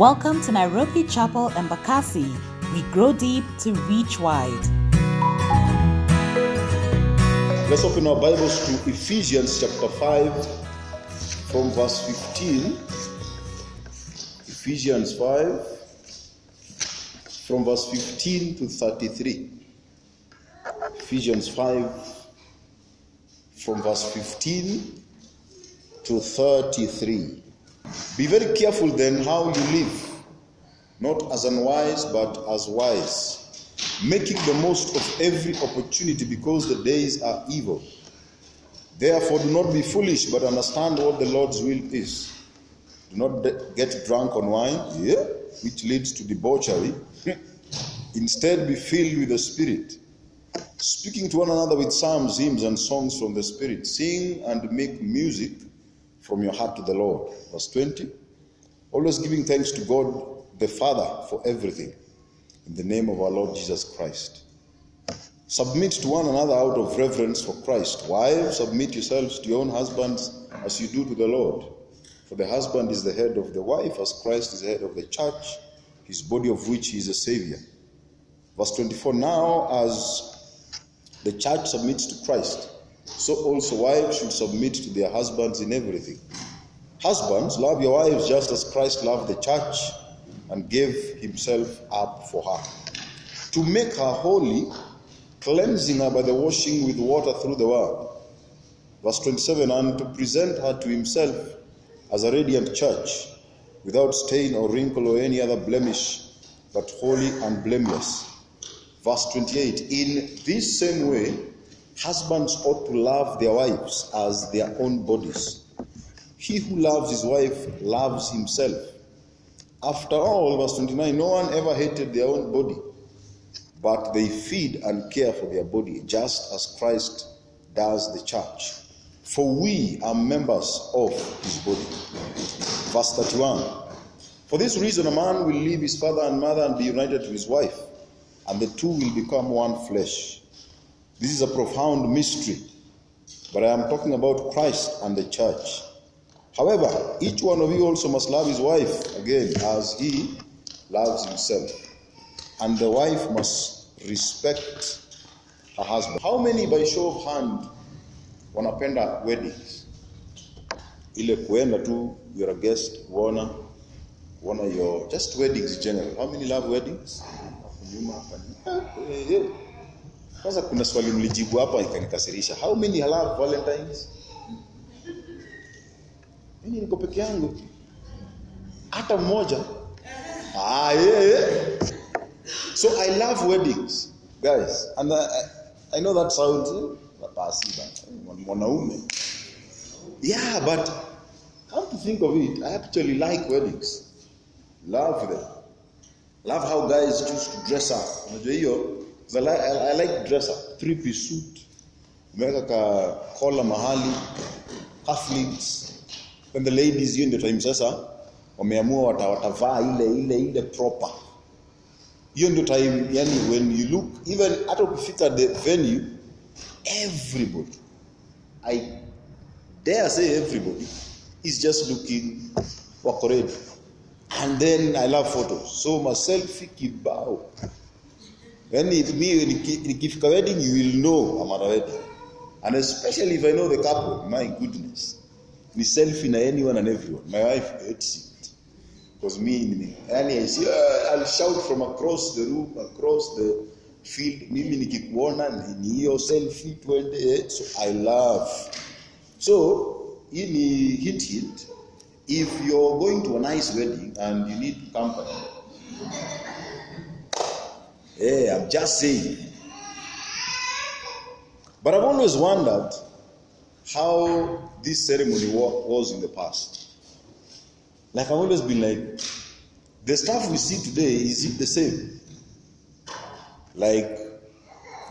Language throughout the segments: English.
Welcome to Nairobi Chapel Embakasi. We grow deep to reach wide. Let's open our Bibles to Ephesians chapter 5 from verse 15. Ephesians 5 from verse 15 to 33. Ephesians 5 from verse 15 to 33. Be very careful then how you live, not as unwise, but as wise, making the most of every opportunity because the days are evil. Therefore, do not be foolish, but understand what the Lord's will is. Do not get drunk on wine, yeah, which leads to debauchery. Instead, be filled with the Spirit, speaking to one another with psalms, hymns, and songs from the Spirit. Sing and make music from your heart to the Lord. Verse 20. Always giving thanks to God the Father for everything, in the name of our Lord Jesus Christ. Submit to one another out of reverence for Christ. Wives, submit yourselves to your own husbands as you do to the Lord. For the husband is the head of the wife, as Christ is the head of the church, his body of which he is a savior. Verse 24 Now, as the church submits to Christ, so also wives should submit to their husbands in everything. Husbands, love your wives just as Christ loved the church and gave himself up for her. To make her holy, cleansing her by the washing with water through the word. Verse 27 And to present her to himself as a radiant church, without stain or wrinkle or any other blemish, but holy and blameless. Verse 28 In this same way, husbands ought to love their wives as their own bodies. He who loves his wife loves himself. After all, verse 29 no one ever hated their own body, but they feed and care for their body, just as Christ does the church. For we are members of his body. Verse 31 For this reason, a man will leave his father and mother and be united to his wife, and the two will become one flesh. This is a profound mystery, but I am talking about Christ and the church. However, each one of you also must love his wife again as he loves himself. And the wife must respect her husband. How many, by show of hand, wanapenda weddings? Ile kuenda tu, you're a guest, kuona, kuona your, just weddings in general. How many love weddings? Eh, eh. Kwanza kuna swali mlijibu hapa ikanikasirisha. How many love Valentines? Mimi niko peke yangu. Hata mmoja. Ah, yeah, yeah. So I love weddings, guys. And I, I, know that sounds eh, bana, mwanaume. Yeah, but come to think of it, I actually like weddings. Love them. Love how guys choose to dress up. Unajua hiyo? I like, I, like dress up. Three piece suit. Umeweka ka kola mahali, cufflinks. When the ladies hiyo ndio time sasa wameamua watavaa ile ile ile proper. Hiyo ndio time yani when you look even hata ukifika the venue everybody I dare say everybody is just looking wako ready. And then I love photos. So selfie kibao. Yani if me nikifika wedding you will know I'm at a wedding. And especially if I know the couple, my goodness. Ni selfie na anyone and everyone. My wife hates it. Because me, me yani I see, uh, I'll shout from across the room, across the field. Mimi nikikuona ni- hiyo selfie twende. eh. So I love. So, hii ni hit hint. If you're going to a nice wedding and you need company, yeah, I'm just saying. But I've always wondered how this ceremony was in the past. Like I've always been like, the stuff we see today is it the same? Like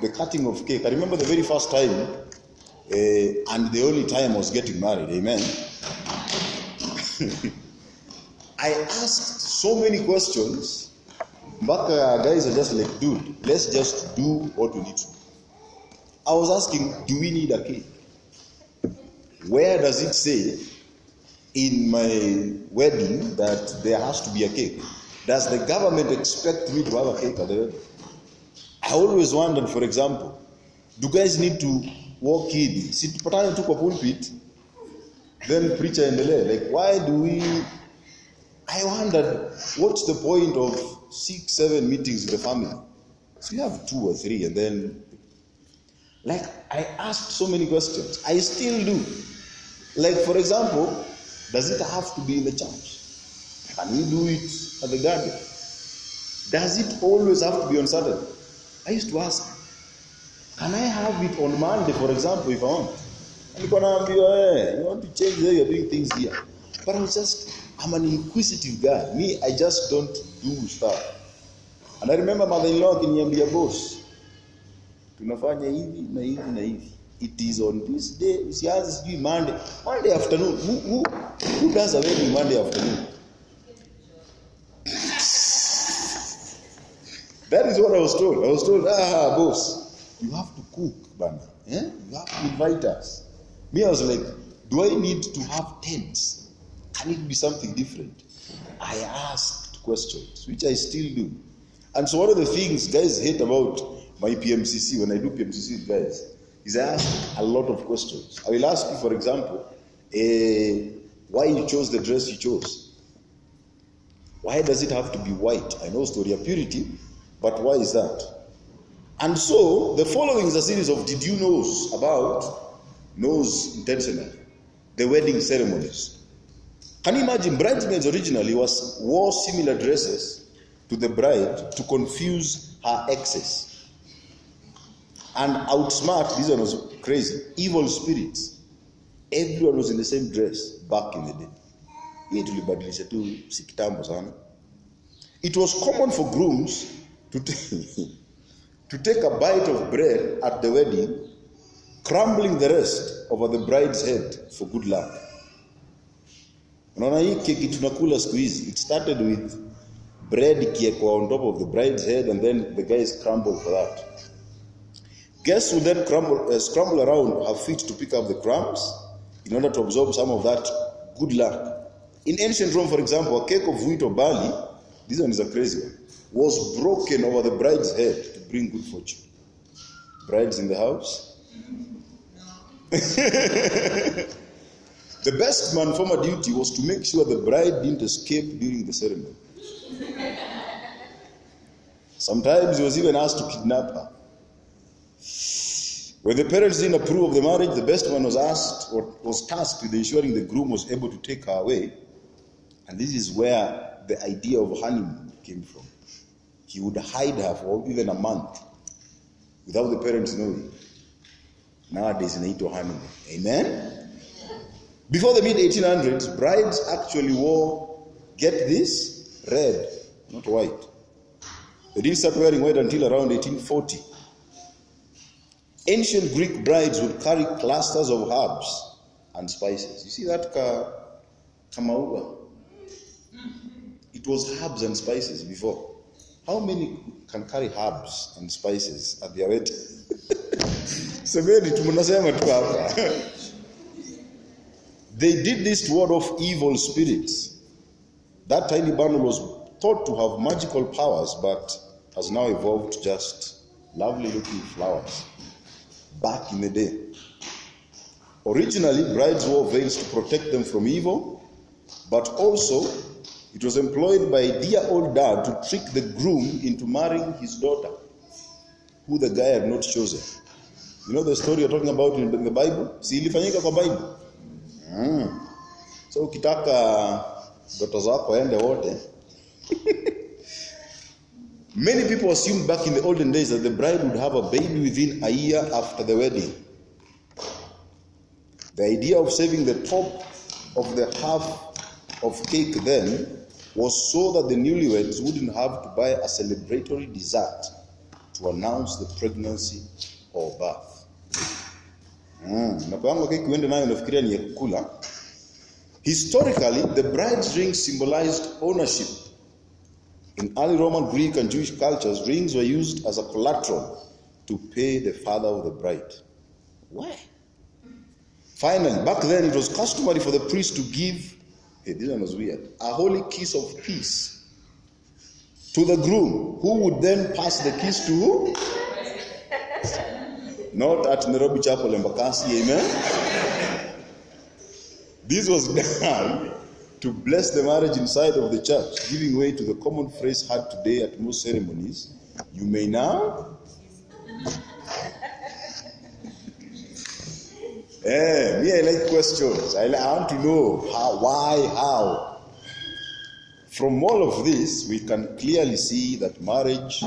the cutting of cake. I remember the very first time, uh, and the only time I was getting married. Amen. I asked so many questions, but uh, guys are just like, dude, let's just do what we need to. I was asking, do we need a cake? Where does it say in my wedding that there has to be a cake? Does the government expect me to have a cake at the wedding? I always wondered, for example, do guys need to walk in? Si tupatane tu kwa pulpit, then preach preacher endelee. Like, why do we? I wondered, what's the point of six, seven meetings with the family? So you have two or three, and then, like, I asked so many questions. I still do. Like, for example, does it have to be in the church? Can we do it at the garden? Does it always have to be on Saturday? I used to ask, can I have it on Monday, for example, if I want? Nilikuwa naambiwa, eh, you want to change the way you're doing things here. But I was just, I'm an inquisitive guy. Me, I just don't do stuff. And I remember mother-in-law akiniambia boss, tunafanya hivi na hivi na hivi. It is on this day, usianze sijui Monday. Monday afternoon. Who, who, who does a wedding Monday afternoon? That is what I was told. I was told, ah, boss, you have to cook, bana. Eh? You have to invite us. Me, I was like, do I need to have tents? Can it be something different? I asked questions, which I still do. And so one of the things guys hate about my PMCC, when I do PMCC with guys, is I ask a lot of questions. I will ask you, for example, eh, why you chose the dress you chose. Why does it have to be white? I know story of purity, but why is that? And so the following is a series of did you knows about knows intentionally the wedding ceremonies. Can you imagine? Bridesmaids originally was wore similar dresses to the bride to confuse her exes. And outsmart this one was crazy evil spirits. Everyone was in the same dress back in the day. It was common for grooms to, to take a bite of bread at the wedding crumbling the rest over the bride's head for good luck unaona hii keki tunakula siku hizi it started with bread ikiekwa on top of the bride's head and then the guys crumble for that. Guests will then crumble, uh, scramble around her feet to pick up the crumbs? In order to absorb some of that good luck. In ancient rome for example a cake of wheat or barley this one is a crazy one was broken over the bride's head to bring good fortune. Brides in the house the best man former duty was to make sure the bride didn't escape during the ceremony Sometimes he was even asked to kidnap her. When the parents didn't approve of the marriage, the best man was asked or was tasked with ensuring the groom was able to take her away. And this is where the idea of honeymoon came from. He would hide her for even a month without the parents knowing. Nowadays, inaitwa honeymoon. Amen? Before the mid 1800s, brides actually wore, get this, red, not white. They didn't start wearing white until around 1840. Ancient Greek brides would carry clusters of herbs and spices. You see that ka, kamauga? It was herbs and spices before. How many can carry herbs and spices at their wedding? Semeni tu mnasema tu hapa. They did this to ward off evil spirits. That tiny bundle was thought to have magical powers, but has now evolved just lovely looking flowers. Back in the day. Originally, brides wore veils to protect them from evil, but also it was employed by dear old dad to trick the groom into marrying his daughter, who the guy had not chosen. You know the story you're talking about in the Bible? Kwa Bible? Mm. So ukitaka ndoto zako ende wote Many people assumed back in the olden days that the bride would have a baby within a year after the wedding. The idea of saving the top of the half of cake then was so that the newlyweds wouldn't have to buy a celebratory dessert to announce the pregnancy or birth. Mm, uende nayo ni. Historically, the bride's ring symbolized ownership in early Roman, Greek, and Jewish cultures, rings were used as a collateral to pay the father of the bride. Why? Finally, back then it was customary for the priest to give Hey, this one was weird. A holy kiss of peace to the groom, who would then pass the kiss to who? Not at Nairobi Chapel Embakasi, amen. This was done to bless the marriage inside of the church, giving way to the common phrase heard today at most ceremonies. You may now. Eh, me, I like questions. I, I want to know how, why, how. From all of this, we can clearly see that marriage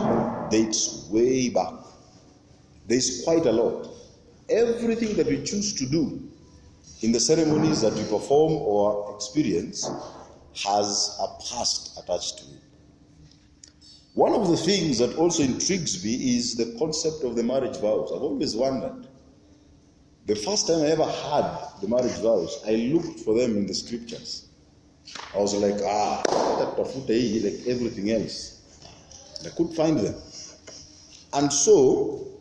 dates way back. There's quite a lot. Everything that we choose to do in the ceremonies that we perform or experience has a past attached to it. One of the things that also intrigues me is the concept of the marriage vows. I've always wondered. The first time I ever had the marriage vows, I looked for them in the scriptures. I was like, ah, that tafuta like everything else. I couldn't find them. And so,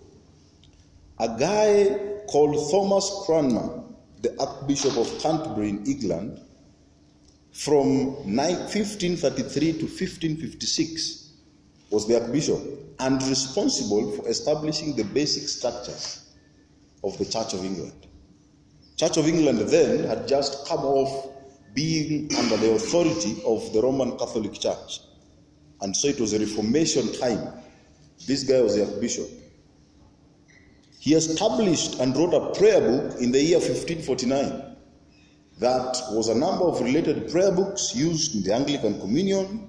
a guy called Thomas Cranmer, the Archbishop of Canterbury in England, from 1533 to 1556, was the Archbishop and responsible for establishing the basic structures of the Church of England. Church of England then had just come off being under the authority of the Roman Catholic Church. And so it was a Reformation time. This guy was the Archbishop. He established and wrote a prayer book in the year 1549 that was a number of related prayer books used in the Anglican Communion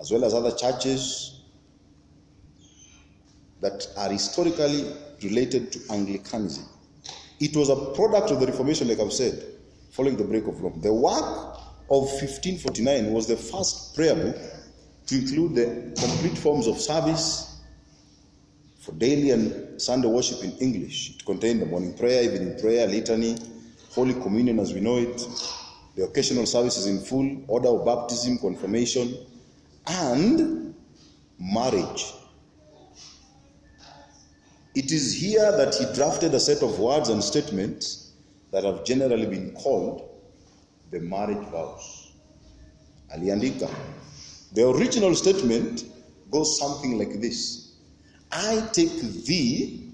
as well as other churches that are historically related to Anglicanism. It was a product of the Reformation, like I've said, following the break of Rome. The work of 1549 was the first prayer book to include the complete forms of service for daily and Sunday worship in English. It contained the morning prayer, evening prayer, litany, Holy Communion as we know it, the occasional services in full, order of baptism, confirmation, and marriage. It is here that he drafted a set of words and statements that have generally been called the marriage vows. Aliandika. The original statement goes something like this I take thee,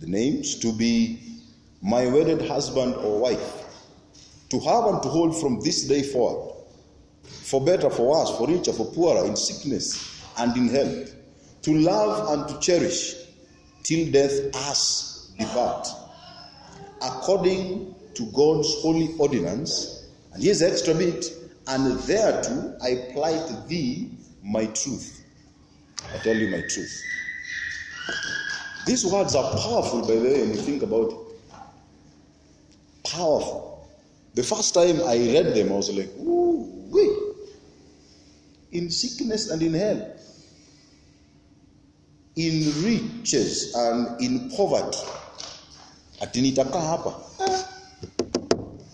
the names, to be my wedded husband or wife, to have and to hold from this day forward, for better, for worse, for richer, for poorer, in sickness and in health, to love and to cherish till death us depart, according to God's holy ordinance. And here's the extra bit, and thereto I plight thee my truth. I tell you my truth. These words are powerful, by the way, when you think about it. Powerful. The first time I read them, I was like, ooh, wait. In sickness and in health in riches and in poverty hapa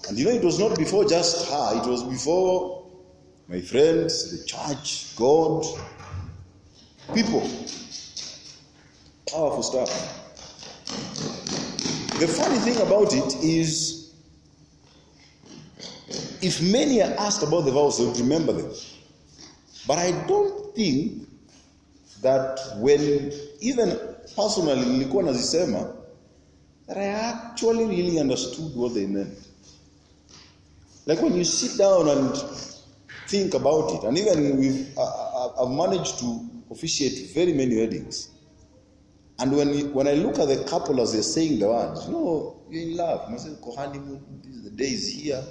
and you know it was not before just her it was before my friends the church god people powerful stuff the funny thing about it is if many are asked about the vows they remember them but i don't think that when even personally nilikuwa nazisema that I actually really understood what they meant. Like when you sit down and think about it, and even we've, I, I've managed to officiate very many weddings. And when, we, when I look at the couple as they're saying the words, no, you're in love. You say, honeymoon, the day is here.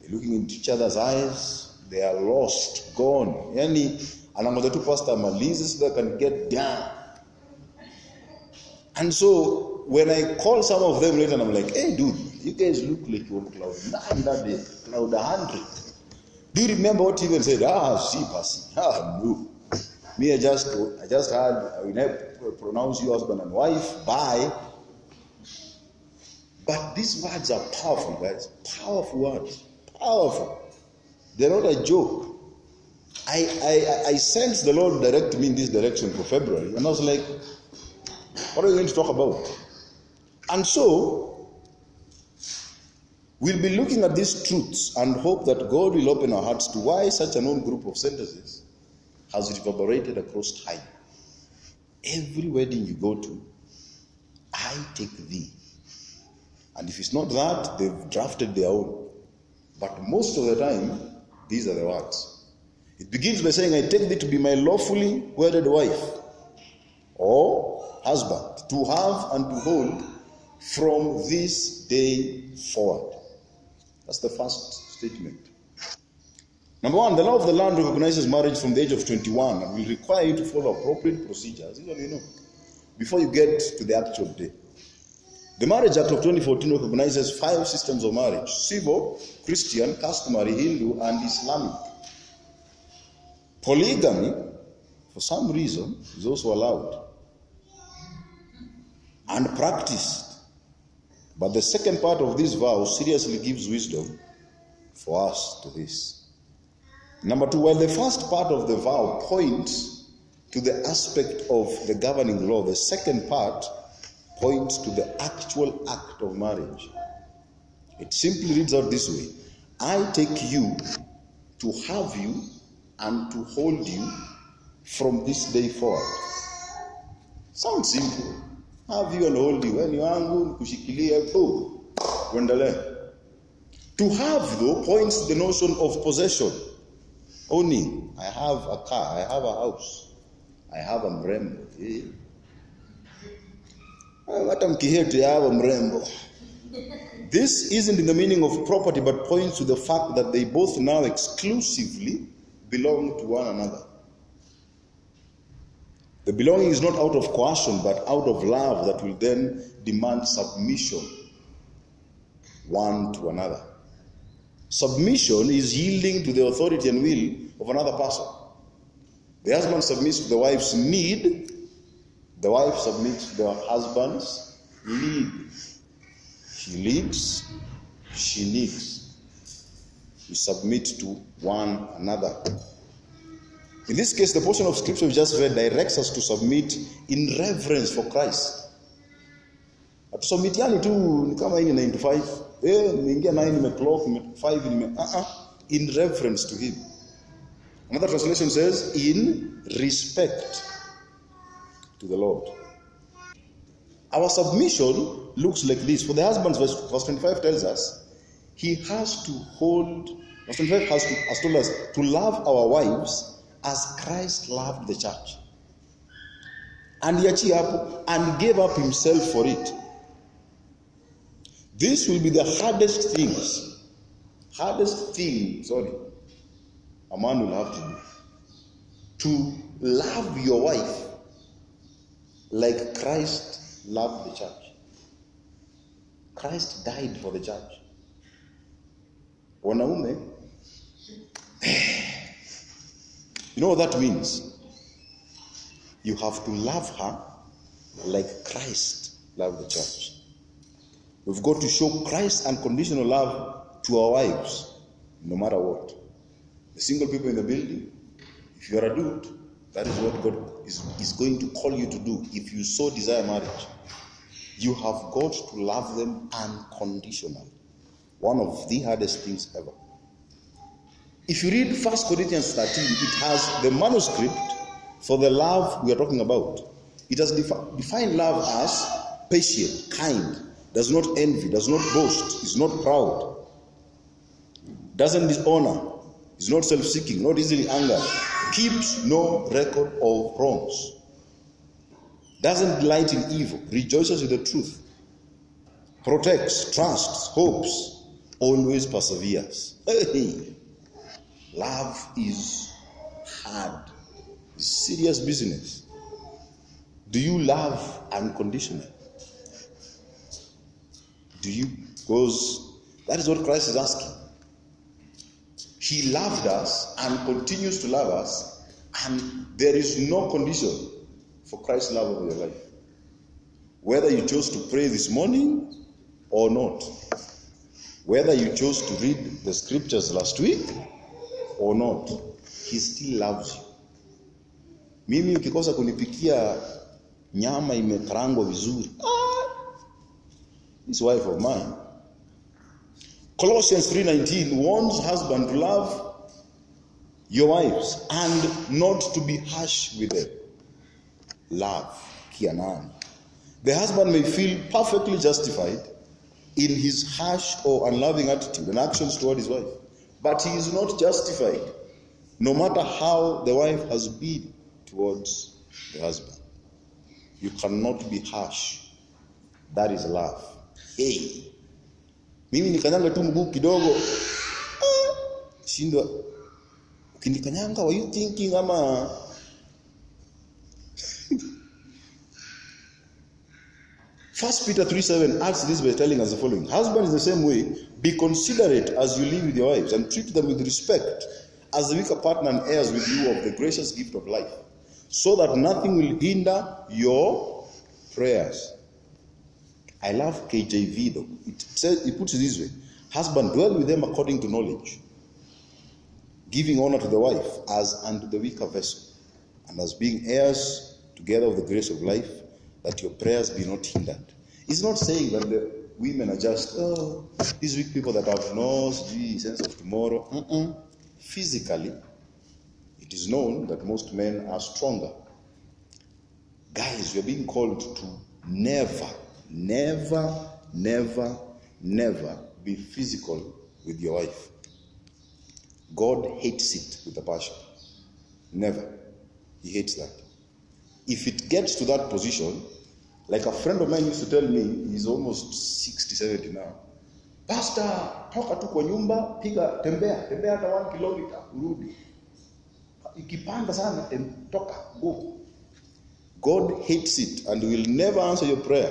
They're looking into each other's eyes. They are lost, gone. Yani, anangoja tu pastor amalize so they can get down and so when i call some of them later and i'm like hey dude you guys look like you're on cloud nine that day cloud 100 do you remember what he even said ah see passy ah no me i just i just had i will pronounce you husband and wife bye. But these words are powerful guys. Powerful words. Powerful. They're not a joke. I, I, I sensed the Lord direct me in this direction for February, and I was like, what are we going to talk about? And so, We'll be looking at these truths and hope that God will open our hearts to why such an old group of sentences has reverberated across time. Every wedding you go to, I take thee. And if it's not that, they've drafted their own. But most of the time, these are the words. It begins by saying, I take thee to be my lawfully wedded wife or husband, to have and to hold from this day forward. That's the first statement. Number one, the law of the land recognizes marriage from the age of 21 and will require you to follow appropriate procedures, even you know, before you get to the actual day. The Marriage Act of 2014 recognizes five systems of marriage civil, Christian, customary, Hindu, and Islamic. Polygamy, for some reason, is also allowed and practiced. But the second part of this vow seriously gives wisdom for us to this. Number two, while the first part of the vow points to the aspect of the governing law, the second part points to the actual act of marriage. It simply reads out this way I take you to have you and to hold you from this day forward. Sounds simple. Have you and hold you. Ni wangu nikushikilie tu. Tuendelee. To have though points to the notion of possession. Owning. I have a car, I have a house, I have a mrembo. Eh. Have a mrembo. This isn't in the meaning of property, but points to the fact that they both now exclusively belong to one another. The belonging is not out of coercion, but out of love that will then demand submission one to another. Submission is yielding to the authority and will of another person. The husband submits to the wife's need, the wife submits to the husband's lead. He leads, she needs. We submit to one another. In this case, the portion of scripture we just read directs us to submit in reverence for Christ. Hatusubmitiani tu ni kama hii ni 9 to 5. Eh, nimeingia 9 nime clock nime 5 nime uh -uh. in reference to him. Another translation says in respect to the Lord. Our submission looks like this. For the husbands, verse, verse 25 tells us he has to hold, verse 25 has, to, has told us to love our wives as Christ loved the church. And he up and gave up himself for it. This will be the hardest things, hardest thing, sorry, a man will have to do. To love your wife like Christ loved the church. Christ died for the church. Wanaume, you know what that means? You have to love her like Christ loved the church. We've got to show Christ's unconditional love to our wives, no matter what. The single people in the building, if you are a dude, that is what God is, is going to call you to do if you so desire marriage. You have got to love them unconditionally. One of the hardest things ever. If you read 1 Corinthians 13, it has the manuscript for the love we are talking about. It has defi- defined love as patient, kind, does not envy, does not boast, is not proud, doesn't dishonor, is not self seeking, not easily angered, keeps no record of wrongs, doesn't delight in evil, rejoices with the truth, protects, trusts, hopes, always perseveres. Hey, love is hard, it's serious business. Do you love unconditionally? Do you? Because that is what Christ is asking. He loved us and continues to love us, and there is no condition for Christ's love over your life. Whether you chose to pray this morning or not, whether you chose to read the scriptures last week or not, He still loves you. Mimi ukikosa kunipikia nyama imekarangwa vizuri, ah, this wife of mine Colossians 3:19 warns husband to love your wives and not to be harsh with them. Love, kianani. The husband may feel perfectly justified in his harsh or unloving attitude and actions toward his wife, but he is not justified no matter how the wife has been towards the husband. You cannot be harsh. That is love. Hey, mimi nikanyanga tu mguu kidogo, ah, shindwa. Ukinikanyanga, were you thinking ama? First Peter 3:7 adds this by telling us the following. Husbands, the same way, be considerate as you live with your wives and treat them with respect as the weaker partner and heirs with you of the gracious gift of life, so that nothing will hinder your prayers. I love KJV though. It says it puts it this way Husband, dwell with them according to knowledge, giving honor to the wife as unto the weaker vessel, and as being heirs together of the grace of life, that your prayers be not hindered. It's not saying that the women are just, oh, these weak people that have no sense of tomorrow. Mm-mm. Physically, it is known that most men are stronger. Guys, you're being called to never, never, never, never be physical with your wife. God hates it with a passion. Never. He hates that. If it gets to that position, like a friend of mine used to tell me, he's almost 60, 70 now. Pastor, toka tu kwa nyumba, piga tembea, tembea hata 1 kilometer, urudi. Ikipanda sana, toka, go. God hates it and will never answer your prayer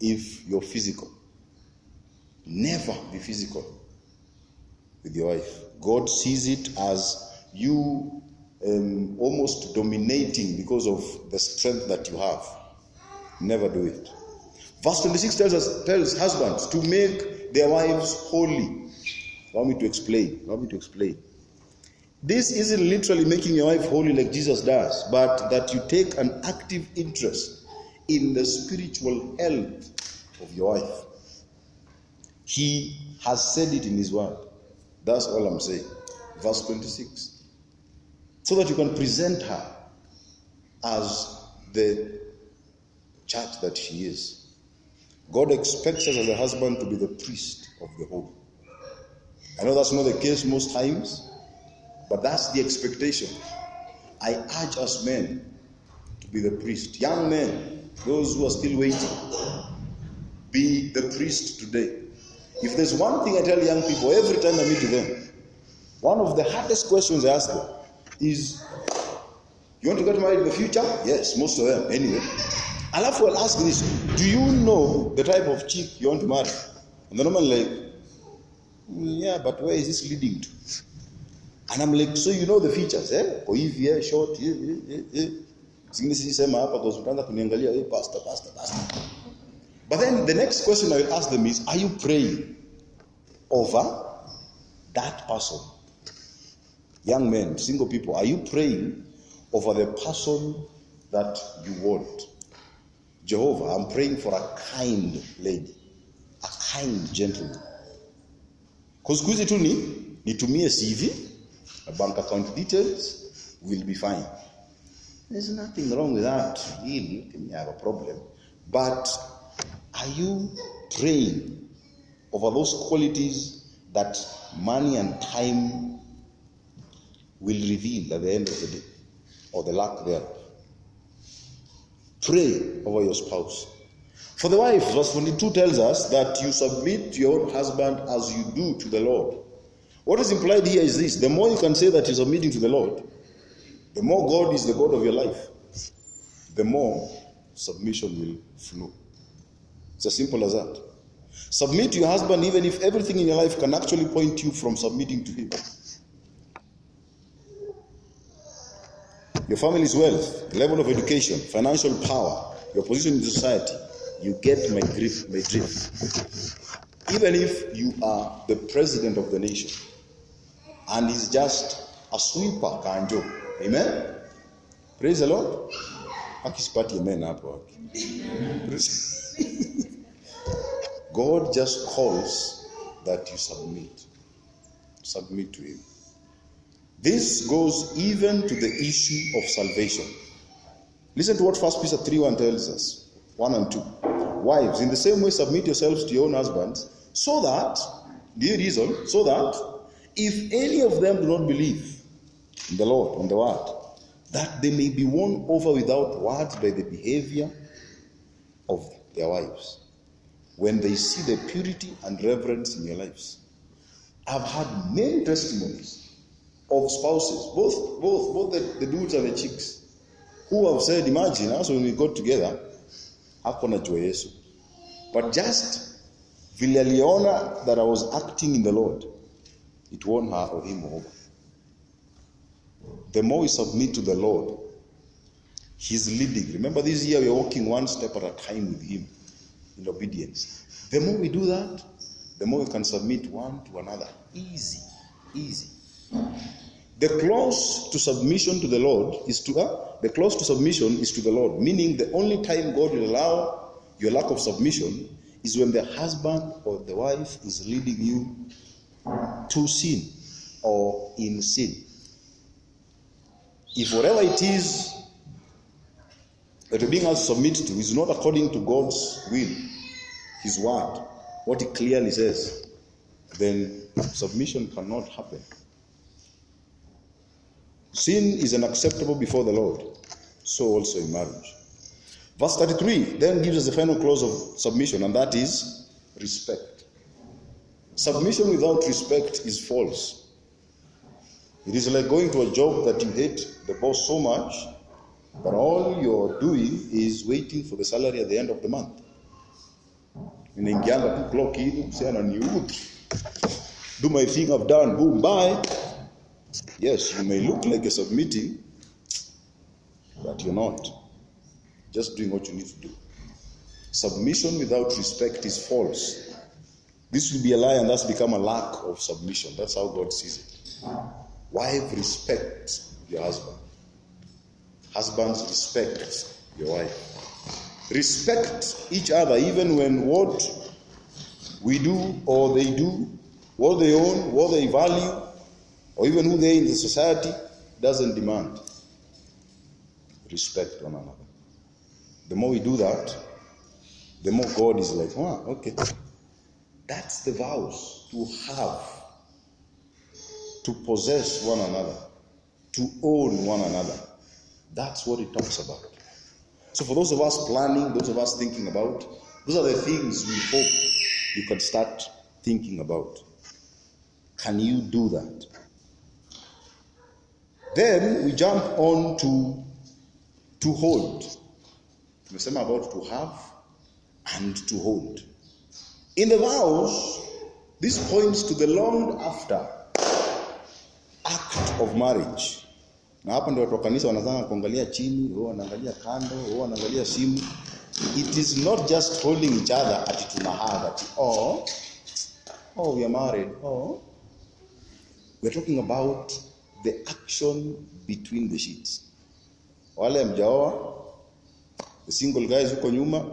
if you're physical. Never be physical with your wife. God sees it as you um, almost dominating because of the strength that you have. Never do it. Verse 26 tells us tells husbands to make their wives holy. Allow me to explain. Allow me to explain. This isn't literally making your wife holy like Jesus does, but that you take an active interest in the spiritual health of your wife. He has said it in His Word. That's all I'm saying. Verse 26. So that you can present her as the church that she is. God expects us as a husband to be the priest of the home. I know that's not the case most times, but that's the expectation. I urge us men to be the priest. Young men, those who are still waiting, be the priest today. If there's one thing I tell young people every time I meet them, one of the hardest questions I ask them is, You want to get married in the future? Yes, most of them, anyway. Alafu I'll ask this Do you know the type of chick you want to marry? And the woman like, "Mm, Yeah, but where is this leading to? And I'm like, So you know the features, eh? Eh? Short, eh, eh, eh, eh. Zingine sisema hapa kwa utaanza kuniangalia, hey, pastor, pastor, pastor. But then the next question I will ask them is Are you praying over that person? Young men, single people, are you praying over the person that you want? Jehovah, I'm praying for a kind lady, a kind gentleman. kwa siku hizi tu ni nitumie CV, bank account details, will be fine. There's nothing wrong with that, really. You have a problem. But are you praying over those qualities that money and time will reveal at the end of the day, or the lack thereof? Pray over your spouse. For the wife, verse 22 tells us that you submit your husband as you do to the Lord. What is implied here is this the more you can say that you're submitting to the Lord, the more God is the God of your life, the more submission will flow. It's as simple as that. Submit to your husband even if everything in your life can actually point you from submitting to him. Your family's wealth, level of education, financial power, your position in society, you get my drift, my drift. Even if you are the president of the nation and he's just a sweeper kanjo. Amen? Praise the Lord. Akisipati amen hapo. God just calls that you submit. Submit to Him. This goes even to the issue of salvation. Listen to what 1 Peter 3 1 tells us 1 and 2. Wives, in the same way, submit yourselves to your own husbands, so that, the reason, so that if any of them do not believe the Lord, on the word, that they may be won over without words by the behavior of their wives when they see the purity and reverence in your lives. I've had many testimonies of spouses, both both both the, the dudes and the chicks, who have said, imagine us when we got together, hakuna jua Yesu. But just vile aliona that I was acting in the Lord, it won her or him over. The more we submit to the Lord, He's leading. Remember, this year we walking one step at a time with Him in obedience. The more we do that, the more we can submit one to another. Easy, easy. The close to submission to the Lord is to uh, the close to submission is to the Lord, meaning the only time God will allow your lack of submission is when the husband or the wife is leading you to sin or in sin. If whatever it is that you're being asked to submit to is not according to God's will, His word, what He clearly says, then submission cannot happen. Sin is unacceptable before the Lord, so also in marriage. Verse 33 then gives us the final clause of submission, and that is respect. Submission without respect is false. It is like going to a job that you hate the boss so much but all you're doing is waiting for the salary at the end of the month. Ninaingianga tu clock in, say ananiudhi. Do my thing I've done, boom, bye. Yes, you may look like you're submitting, but you're not. Just doing what you need to do. Submission without respect is false. This will be a lie and that's become a lack of submission. That's how God sees it. Wife, respect your husband. Husbands, respect your wife. Respect each other even when what we do or they do, what they own, what they value, or even who they in the society doesn't demand. Respect one another. The more we do that, the more God is like, wow, okay. That's the vows to have, to possess one another, to own one another. That's what it talks about. So, for those of us planning, those of us thinking about, those are the things we hope you can start thinking about. Can you do that? Then we jump on to to hold. Tumesema about to have and to hold. In the vows, this points to the longed after act of marriage. Na hapa ndio watu wa kanisa wanazanga kuangalia chini, wao wanaangalia kando, wao wanaangalia simu. It is not just holding each other ati tuna ati oh oh we are married. Oh we're talking about the action between the sheets. Wale mjaoa, the single guys huko nyuma,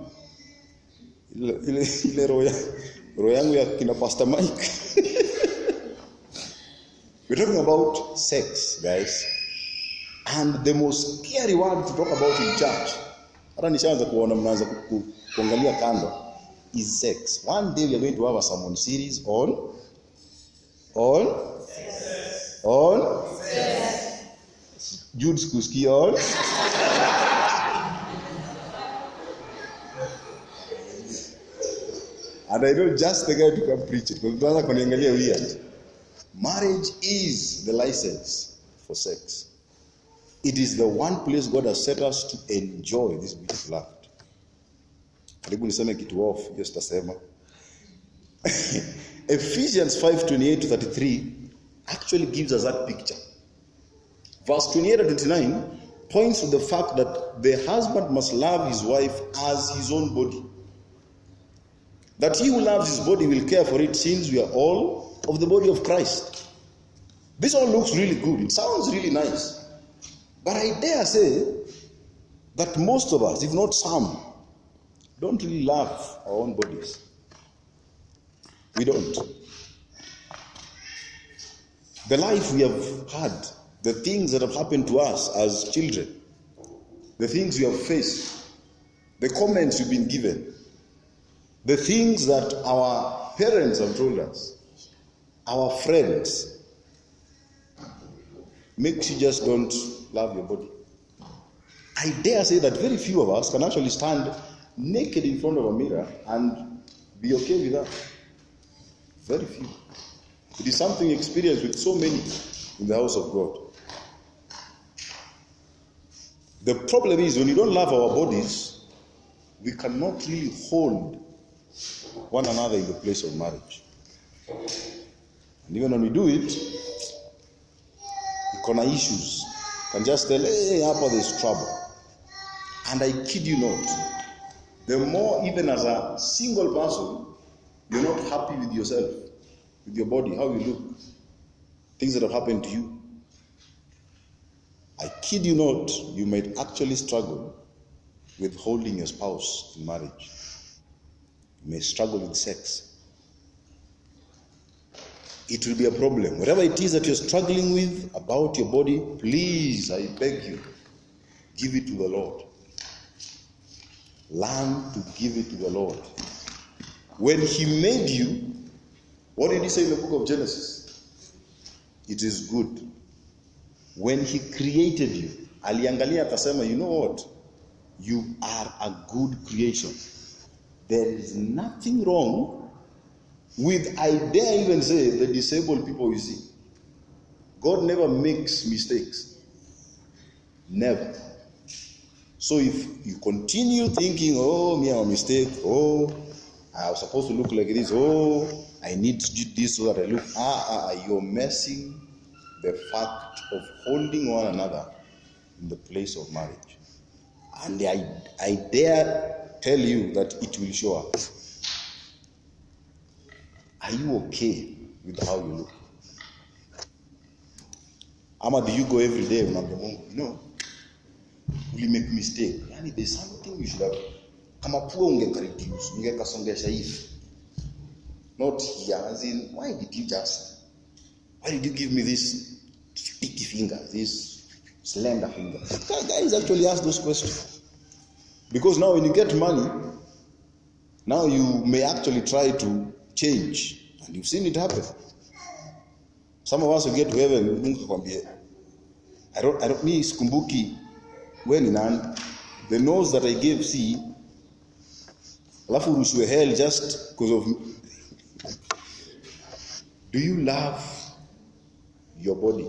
ile ile, roho yangu ya kina Pastor Mike. We're talking about sex, guys. And the most scary word to talk about in church, hata nishaanza kuona mnaanza ku- ku- kuangalia kando, is sex. One day we are going to have a sermon series on on sex. on sex. Jude sikusikia on and I know just the guy to come preach it because tunaanza kuniangalia weird. Marriage is the license for sex. It is the one place God has set us to enjoy this beautiful act. Karibu niseme kitu off, hiyo sitasema. Ephesians 5:28 to 33 actually gives us that picture. Verse 28 and 29 points to the fact that the husband must love his wife as his own body. That he who loves his body will care for it since we are all of the body of Christ. This all looks really good. It sounds really nice. But I dare say that most of us, if not some, don't really love our own bodies. We don't. the life we have had, the things that have happened to us as children, the things we have faced, the comments we've been given, the things that our parents have told us, our friends, makes you just don't love your body. I dare say that very few of us can actually stand naked in front of a mirror and be okay with that. Very few. It is something experienced with so many in the house of God. The problem is when you don't love our bodies, we cannot really hold one another in the place of marriage. And even when we do it, kuna issues. You can just tell, hey, hapa there's trouble. And I kid you not, the more, even as a single person, you're not happy with yourself, with your body, how you look, things that have happened to you. I kid you not, you might actually struggle with holding your spouse in marriage. You may struggle with sex. It will be a problem. Whatever it is that you're struggling with about your body, please, I beg you, give it to the Lord. Learn to give it to the Lord. When He made you, what did He say in the book of Genesis? It is good. When He created you, aliangalia akasema, you know what? You are a good creation. There is nothing wrong with, I dare even say, the disabled people you see. God never makes mistakes. Never. So if you continue thinking, oh, me, I'm a mistake, oh, I was supposed to look like this, oh, I need to do this so that I look, ah, ah, ah, you're messing the fact of holding one another in the place of marriage. And I, I dare tell you that it will show up. Are you okay with how you look? Ama do you go every day no, we make mistake. Yani there's something you should have. Kama pua ungeka ungekasongesha hivi. Not here, as in, why did you just, why did you give me this sticky finger, this slender finger? Guys actually ask those questions. Because now when you get money, now you may actually try to change. And you've seen it happen. Some of us will get to heaven, I don't, I don't, me sikumbuki when in hand. The nose that I gave, see, alafu urushiwe hell just because of do you love your body?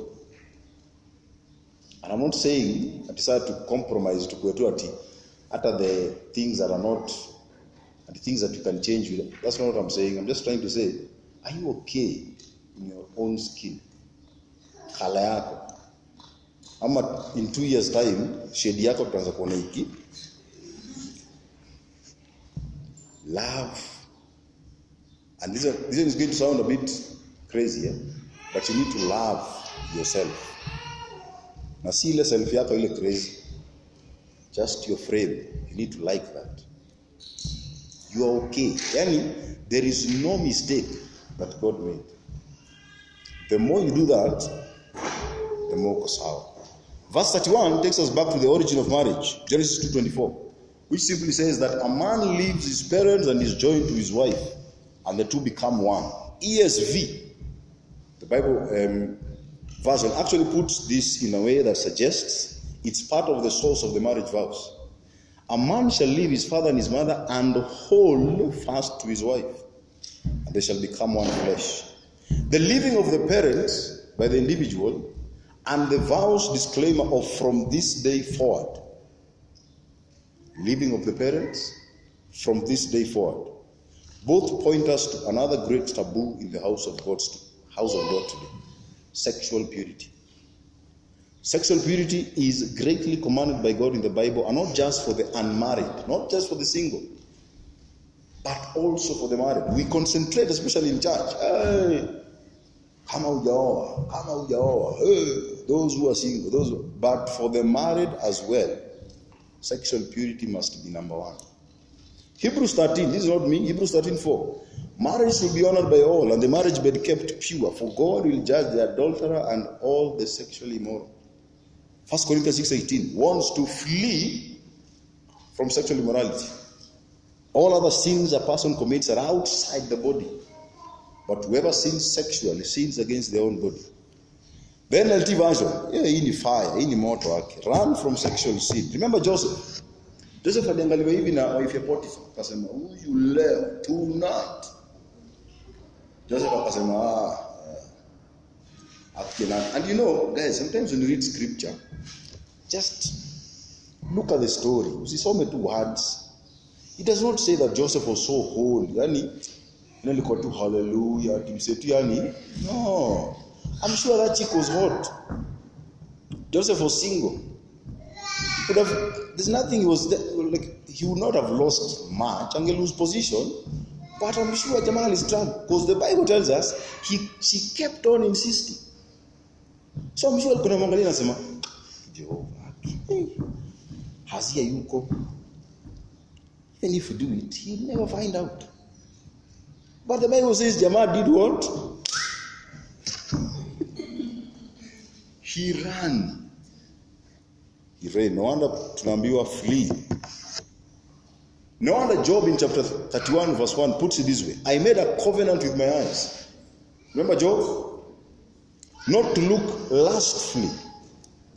And I'm not saying I decided to compromise to kwetu ati hata the things that are not and the things that you can change. That's not what I'm saying. I'm just trying to say, are you okay in your own skin? Kala yako. Ama in two years time, shade yako tutaanza kuona hiki. Love. And this, this is going to sound a bit crazy, eh? but you need to love yourself. Na si ile self yako ile crazy. Just your frame. You need to like that. You are okay. Yani, there is no mistake that God made. The more you do that, the more sawa. Verse 31 takes us back to the origin of marriage, Genesis 2:24, which simply says that a man leaves his parents and is joined to his wife, and the two become one. ESV, the Bible um, version, actually puts this in a way that suggests it's part of the source of the marriage vows. A man shall leave his father and his mother and hold fast to his wife, and they shall become one flesh. The leaving of the parents by the individual and the vows disclaimer of from this day forward. Leaving of the parents from this day forward. Both point us to another great taboo in the house of God's house of God today. Sexual purity. Sexual purity is greatly commanded by God in the Bible, and not just for the unmarried, not just for the single, but also for the married. We concentrate, especially in church. Hey, kama hujaoa, kama hujaoa, hey, those who are single, those who, but for the married as well, sexual purity must be number one. Hebrews 13, this is not me, Hebrews 13 4. Marriage will be honored by all, and the marriage bed kept pure, for God will judge the adulterer and all the sexually immoral. 1 Corinthians 6 18 warns to flee from sexual immorality. All other sins a person commits are outside the body. But whoever sins sexually sins against their own body. Then version, yeah, hii fire, hii ni moto. Run from sexual sin. Remember Joseph? Joseph aliangaliwa hivi na wife ya Potiphar, akasema huyu leo tonight. Joseph akasema ah, yeah. And you know, guys, sometimes when you read scripture, just look at the story. Usisome tu words. It does not say that Joseph was so holy. Yani, nalikuwa tu haleluya kimsetu yani. No. I'm sure that chick was hot. Joseph was single. He could have there's nothing he was there, like he would not have lost much, ange lose position. But I'm sure Jamal is drunk because the Bible tells us he she kept on insisting. So I'm sure kuna mwangalia anasema Jehova, hey, hazia yuko. And if you do it, you'll never find out. But the Bible says Jamal did what? he ran. He ran. No wonder tunaambiwa flee. No wonder Job in chapter 31 verse 1 puts it this way. I made a covenant with my eyes. Remember Job? Not to look lustfully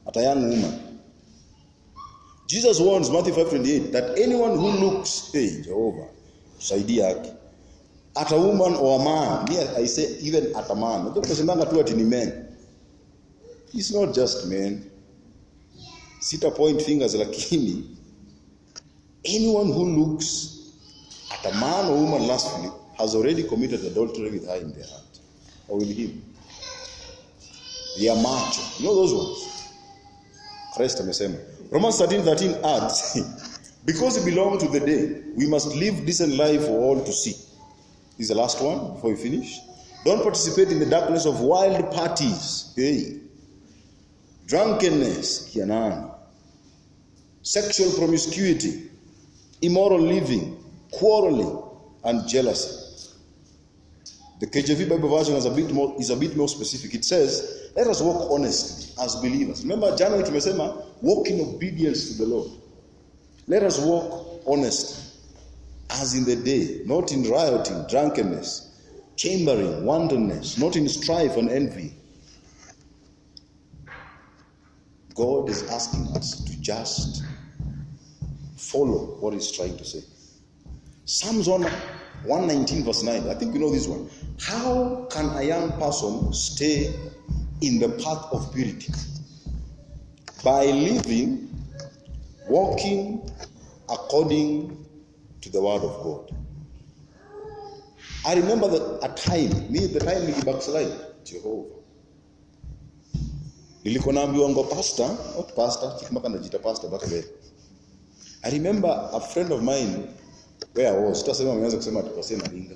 at a young woman. Jesus warns Matthew 5:28 that anyone who looks, hey Jehovah, saidia yake at a woman or a man, me I say even at a man. Ndio tu ati ni men. It's not just men. Sita point fingers lakini anyone who looks at a man or woman lustfully has already committed adultery with her in their heart or with him. They macho. You know those ones? Christ amesema. Romans 13 13 adds, because we belong to the day, we must live decent life for all to see. This is the last one before we finish. Don't participate in the darkness of wild parties. Hey. Drunkenness, kianani. Sexual promiscuity, immoral living, quarreling, and jealousy. The KJV Bible version is a bit more is a bit more specific. It says, "Let us walk honestly as believers." Remember, January tumesema, walk in obedience to the Lord. Let us walk honestly, as in the day, not in rioting, drunkenness, chambering, wantonness, not in strife and envy. God is asking us to just follow what He's trying to say. Psalms 1 119 verse 9. I think you know this one. How can a young person stay in the path of purity? By living, walking according to the word of God. I remember that a time, me the time nili backslide, Jehovah. Nilikuwa naambiwa ngo pastor, not pastor, mpaka najiita pastor back then. I remember a friend of mine where was, tutasema ameanza kusema tukosea Maringa.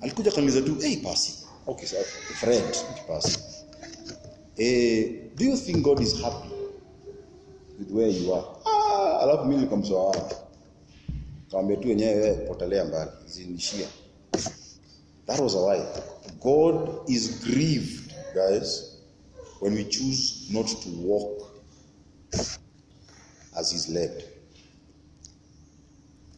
Alikuja kaniza tu, "Hey pasi." Okay, sir Fred, pasi. Eh, do you think God is happy with where you are? Ah, alafu mimi nikamsoa. Kaambia tu wenyewe potelea mbali, zinishia. That was a lie. God is grieved, guys, when we choose not to walk as he's led.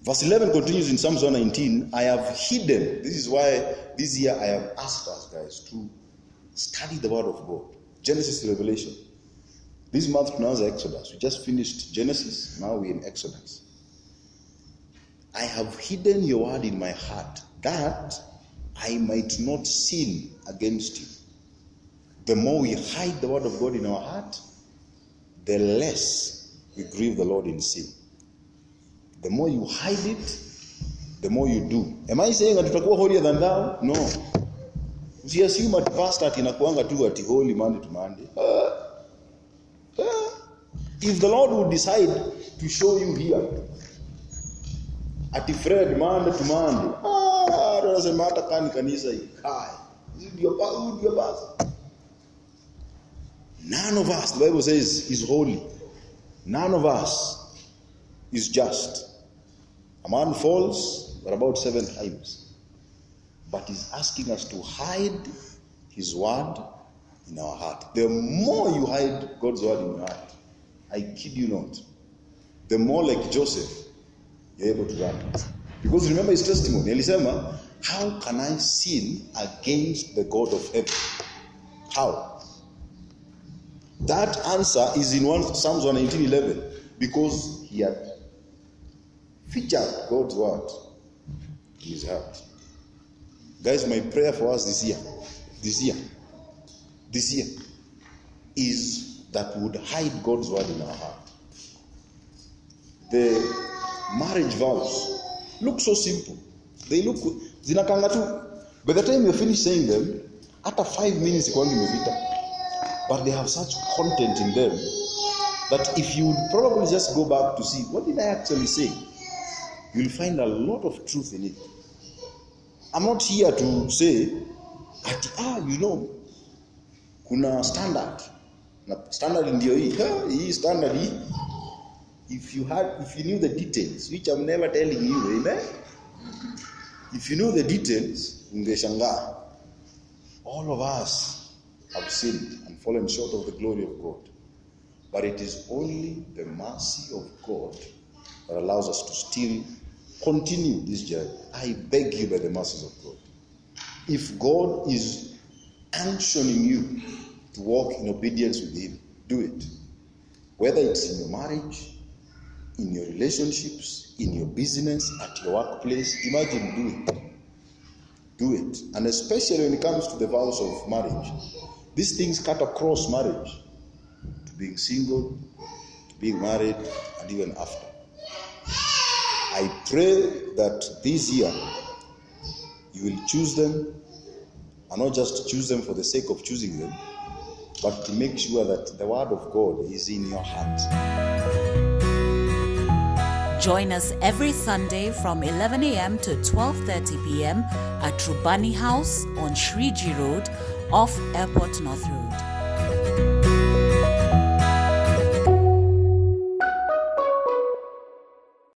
Verse 11 continues in Psalms 119 I have hidden. This is why this year I have asked us, guys, to study the Word of God. Genesis to Revelation. This month tunaanza Exodus. We just finished Genesis, now we're in Exodus. I have hidden your word in my heart that I might not sin against you. The more we hide the word of God in our heart, the less we grieve the Lord in sin. The more you hide it, the more you do. Am I saying tutakuwa holier than thou? No. Usiassume at pastor ati inakuanga tu ati holy Monday to Monday. Uh, uh, If the Lord would decide to show you here ati Fred Monday to Monday, ah, tunasema hata kani kanisa ikae. Ndio ndio basi. None of us, the Bible says, is holy. None of us is just. A man falls, about seven times. But he's asking us to hide his word in our heart. The more you hide God's word in your heart, I kid you not, the more like Joseph you're able to run. Because remember his testimony. Elisema, how can I sin against the God of heaven? How? That answer is in one, Psalms 119:11 because he had featured God's word in his heart. Guys, my prayer for us this year, this year, this year, is that we would hide God's word in our heart. The marriage vows look so simple. They look zinakanga tu. By the time you finish saying them, after five minutes kwangi imepita. But they have such content in them that if you would probably just go back to see what did I actually say, you'll find a lot of truth in it. I'm not here to say ati ah, you know, kuna standard. Na standard ndio hii. Hii standard if you had if you knew the details which I'm never telling you amen if you knew the details ungeshangaa. All of us have sinned and fallen short of the glory of God. But it is only the mercy of God that allows us to still continue this journey I beg you by the mercies of God if God is unctioning you to walk in obedience with Him, do it. Whether it's in your marriage, in your relationships, in your business, at your workplace, imagine do it. Do it. And especially when it comes to the vows of marriage, these things cut across marriage to being single, to being married, and even after. I pray that this year you will choose them and not just choose them for the sake of choosing them, but to make sure that the word of God is in your heart. Join us every Sunday from 11 a.m. to 12:30 p.m. at Rubani House on Shriji Road off Airport North Road.